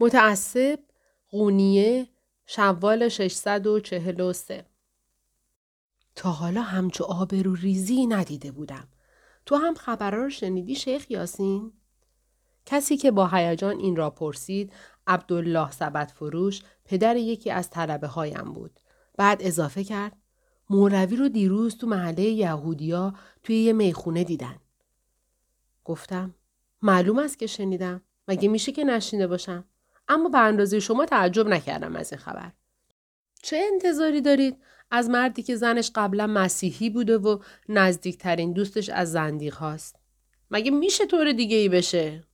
متعصب قونیه شوال 643 تا حالا همچو آبرو ریزی ندیده بودم. تو هم خبرها رو شنیدی شیخ یاسین؟ کسی که با هیجان این را پرسید عبدالله سبت فروش پدر یکی از طلبه هایم بود. بعد اضافه کرد مولوی رو دیروز تو محله یهودیا توی یه می‌خونه دیدن. گفتم معلوم است که شنیدم. مگه میشه که نشینده باشم؟ اما به اندازه شما تعجب نکردم از این خبر. چه انتظاری دارید؟ از مردی که زنش قبلا مسیحی بوده و نزدیکترین دوستش از زندیق هاست. مگه میشه طور دیگه ای بشه؟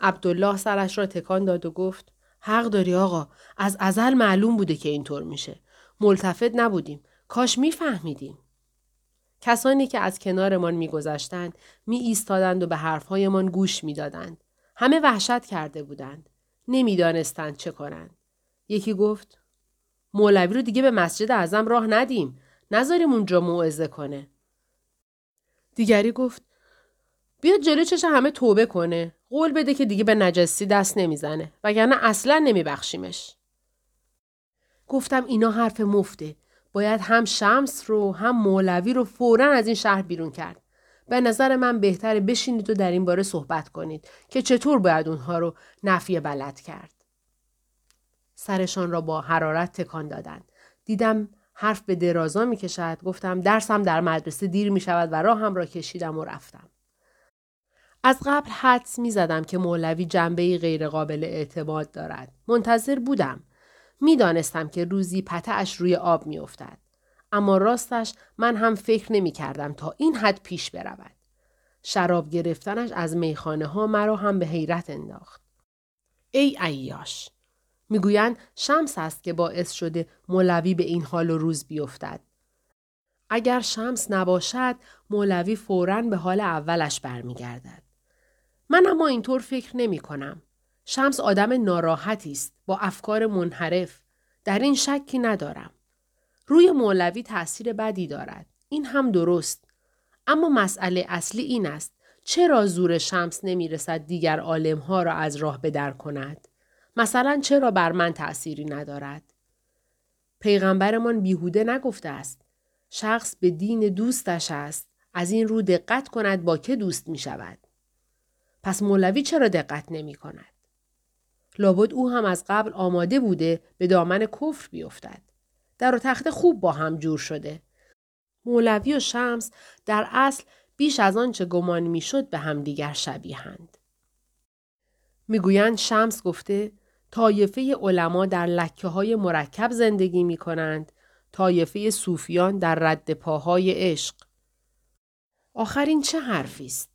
عبدالله سرش را تکان داد و گفت حق داری آقا از ازل معلوم بوده که اینطور میشه. ملتفت نبودیم. کاش میفهمیدیم. کسانی که از کنارمان میگذشتند می ایستادند و به حرفهایمان گوش می‌دادند. همه وحشت کرده بودند. نمی‌دانستند چه کنند. یکی گفت مولوی رو دیگه به مسجد اعظم راه ندیم. نذاریم اونجا موعظه کنه. دیگری گفت بیاد جلو چش همه توبه کنه. قول بده که دیگه به نجسی دست نمی‌زنه. وگرنه اصلا نمیبخشیمش. گفتم اینا حرف مفته. باید هم شمس رو هم مولوی رو فورا از این شهر بیرون کرد. به نظر من بهتره بشینید و در این باره صحبت کنید که چطور باید اونها رو نفی بلد کرد. سرشان را با حرارت تکان دادند. دیدم حرف به درازا می کشد. گفتم درسم در مدرسه دیر می شود و راهم را کشیدم و رفتم. از قبل حدس می زدم که مولوی جنبه غیرقابل اعتماد دارد. منتظر بودم. می دانستم که روزی پتهش روی آب می افتد. اما راستش من هم فکر نمی کردم تا این حد پیش برود. شراب گرفتنش از میخانه ها مرا هم به حیرت انداخت. ای ایاش! می‌گویند شمس است که باعث شده مولوی به این حال و روز بیفتد. اگر شمس نباشد مولوی فورا به حال اولش برمیگردد. من اما اینطور فکر نمی کنم. شمس آدم ناراحتی است با افکار منحرف. در این شکی ندارم. روی مولوی تأثیر بدی دارد. این هم درست. اما مسئله اصلی این است. چرا زور شمس نمی رسد دیگر ها را از راه بدر کند؟ مثلا چرا بر من تأثیری ندارد؟ پیغمبرمان بیهوده نگفته است. شخص به دین دوستش است. از این رو دقت کند با که دوست می شود. پس مولوی چرا دقت نمی کند؟ لابد او هم از قبل آماده بوده به دامن کفر بیفتد. در و تخت خوب با هم جور شده. مولوی و شمس در اصل بیش از آنچه گمان می‌شد به همدیگر شبیهند. می‌گویند شمس گفته طایفه علما در لکه های مرکب زندگی می کنند، طایفه صوفیان در رد پاهای عشق. آخرین چه حرفی است؟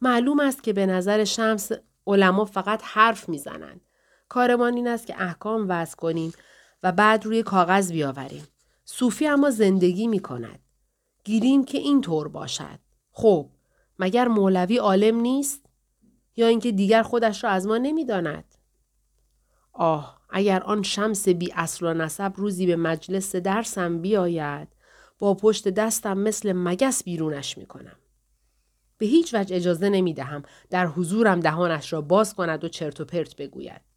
معلوم است که به نظر شمس علما فقط حرف می‌زنند. کارمان این است که احکام وضع کنیم و بعد روی کاغذ بیاوریم. صوفی اما زندگی می کند. گیریم که این طور باشد. خب، مگر مولوی عالم نیست؟ یا اینکه دیگر خودش را از ما نمی‌داند؟ آه اگر آن شمس بی اصل و نسب روزی به مجلس درسم بیاید با پشت دستم مثل مگس بیرونش می کنم. به هیچ وجه اجازه نمی دهم در حضورم دهانش را باز کند و چرت و پرت بگوید.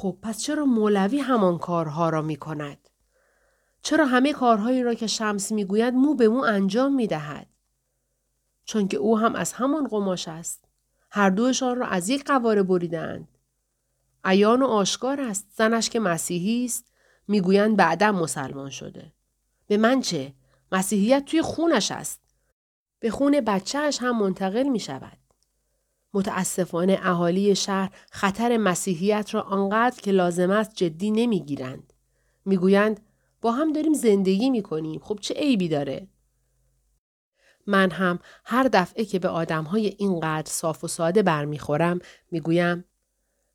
خب پس چرا مولوی همان کارها را می کند؟ چرا همه کارهایی را که شمس می گوید مو به مو انجام می دهد؟ چون که او هم از همان قماش است. هر دوشان را از یک قواره بریدند. عیان و آشکار است زنش که مسیحی است می‌گویند بعدا مسلمان شده به من چه مسیحیت توی خونش است به خون بچهش هم منتقل می شود متاسفانه اهالی شهر خطر مسیحیت را آنقدر که لازم است جدی نمی‌گیرند می‌گویند با هم داریم زندگی می کنیم خب چه عیبی داره من هم هر دفعه که به آدمهای اینقدر صاف و ساده برمیخورم می‌گویم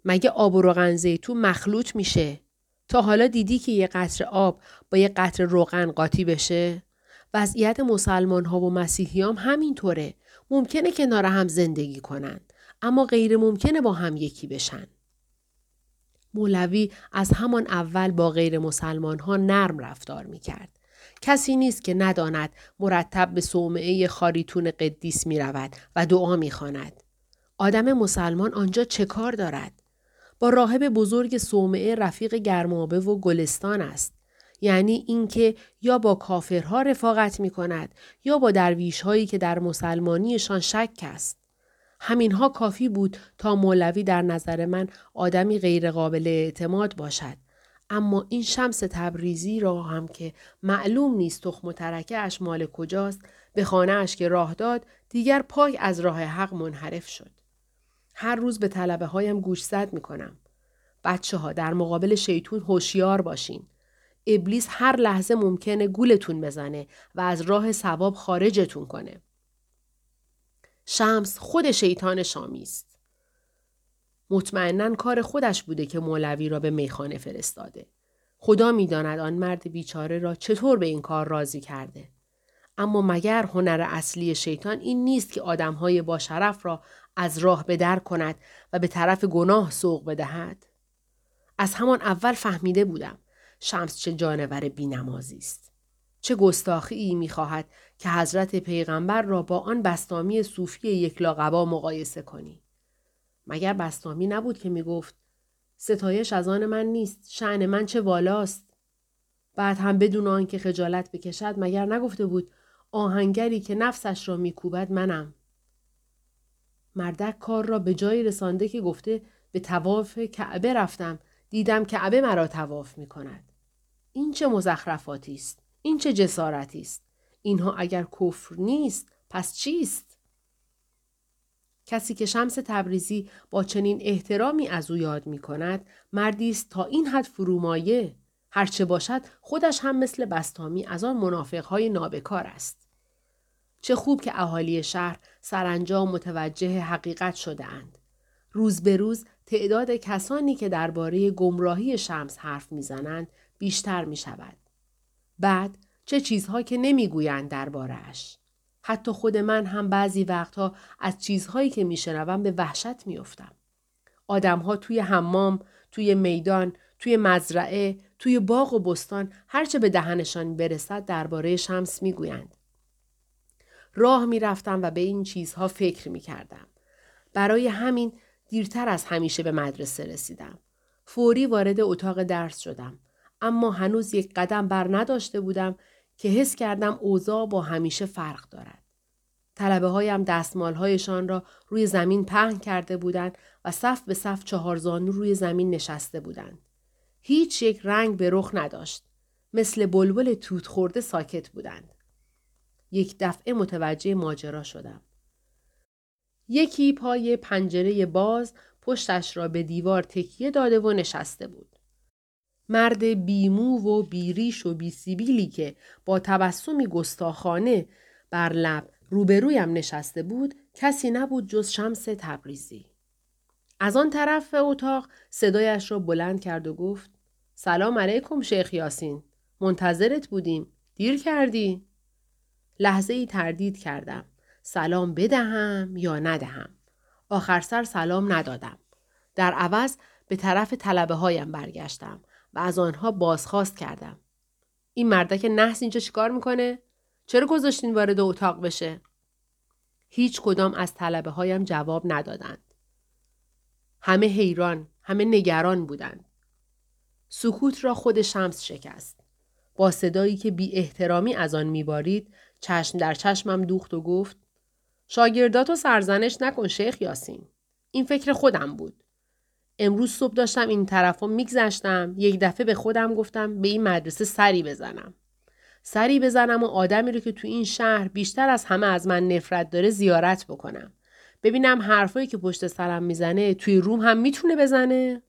مگه آب و روغن زیتون مخلوط میشه؟ تا حالا دیدی که یه قطر آب با یه قطر روغن قاطی بشه؟ وضعیت مسلمان ها و مسیحیام همینطوره. ممکنه کنار هم زندگی کنن. اما غیر ممکنه با هم یکی بشن. مولوی از همان اول با غیر مسلمان ها نرم رفتار می کرد. کسی نیست که نداند مرتب به صومعه خاریتون قدیس می رود و دعا می خاند. آدم مسلمان آنجا چه کار دارد؟ با راهب بزرگ صومعه رفیق گرمابه و گلستان است. یعنی اینکه یا با کافرها رفاقت می کند یا با درویش هایی که در مسلمانیشان شک است. همینها کافی بود تا مولوی در نظر من آدمی غیرقابل اعتماد باشد. اما این شمس تبریزی را هم که معلوم نیست تخم و ترکه اش مال کجاست به خانه اش که راه داد دیگر پای از راه حق منحرف شد. هر روز به طلبه هایم گوش زد می کنم. بچه ها در مقابل شیطون هوشیار باشین. ابلیس هر لحظه ممکنه گولتون بزنه و از راه ثواب خارجتون کنه. شمس خود شیطان شامی است. مطمئنا کار خودش بوده که مولوی را به میخانه فرستاده. خدا می‌داند آن مرد بیچاره را چطور به این کار راضی کرده. اما مگر هنر اصلی شیطان این نیست که آدمهای با شرف را از راه به در کند و به طرف گناه سوق بدهد؟ از همان اول فهمیده بودم شمس چه جانور بینمازی است. چه گستاخی ای می خواهد که حضرت پیغمبر را با آن بستامی صوفی یک لاغبا مقایسه کنی. مگر بستامی نبود که می گفت ستایش از آن من نیست شعن من چه والاست بعد هم بدون آنکه خجالت بکشد مگر نگفته بود آهنگری که نفسش را میکوبد منم مردک کار را به جایی رسانده که گفته به تواف کعبه رفتم دیدم کعبه مرا تواف می کند. این چه مزخرفاتی است؟ این چه جسارتی است؟ اینها اگر کفر نیست پس چیست؟ کسی که شمس تبریزی با چنین احترامی از او یاد می کند مردی است تا این حد فرومایه. هرچه باشد خودش هم مثل بستامی از آن منافقهای نابکار است. چه خوب که اهالی شهر سرانجام متوجه حقیقت شده اند. روز به روز تعداد کسانی که درباره گمراهی شمس حرف می‌زنند بیشتر می شود. بعد چه چیزها که نمی‌گویند دربارهاش. حتی خود من هم بعضی وقتها از چیزهایی که میشنوم به وحشت میافتم. آدمها توی حمام، توی میدان، توی مزرعه، توی باغ و بستان هرچه به دهنشان برسد درباره شمس می‌گویند. راه می‌رفتم و به این چیزها فکر می کردم. برای همین دیرتر از همیشه به مدرسه رسیدم. فوری وارد اتاق درس شدم. اما هنوز یک قدم بر نداشته بودم که حس کردم اوضاع با همیشه فرق دارد. طلبه هایم دستمال هایشان را روی زمین پهن کرده بودند و صف به صف چهارزانو روی زمین نشسته بودند. هیچ یک رنگ به رخ نداشت. مثل بلبل توت خورده ساکت بودند. یک دفعه متوجه ماجرا شدم. یکی پای پنجره باز پشتش را به دیوار تکیه داده و نشسته بود. مرد بیمو و بیریش و بیسیبیلی که با تبسمی گستاخانه بر لب روبرویم نشسته بود کسی نبود جز شمس تبریزی. از آن طرف اتاق صدایش را بلند کرد و گفت سلام علیکم شیخ یاسین. منتظرت بودیم. دیر کردی؟ لحظه ای تردید کردم. سلام بدهم یا ندهم؟ آخر سر سلام ندادم. در عوض به طرف طلبه هایم برگشتم. و از آنها بازخواست کردم. این مردک نحس اینجا چیکار می‌کنه؟ چرا گذاشتین وارد اتاق بشه؟ هیچ کدام از طلبه هایم جواب ندادند. همه حیران، همه نگران بودند. سکوت را خود شمس شکست. با صدایی که بی احترامی از آن میبارید چشم در چشمم دوخت و گفت شاگرداتو سرزنش نکن شیخ یاسین. این فکر خودم بود. امروز صبح داشتم این طرف میگذشتم یک دفعه به خودم گفتم به این مدرسه سری بزنم. سری بزنم و آدمی رو که تو این شهر بیشتر از همه از من نفرت داره زیارت بکنم. ببینم حرفایی که پشت سرم می‌زنه توی روم هم می‌تونه بزنه؟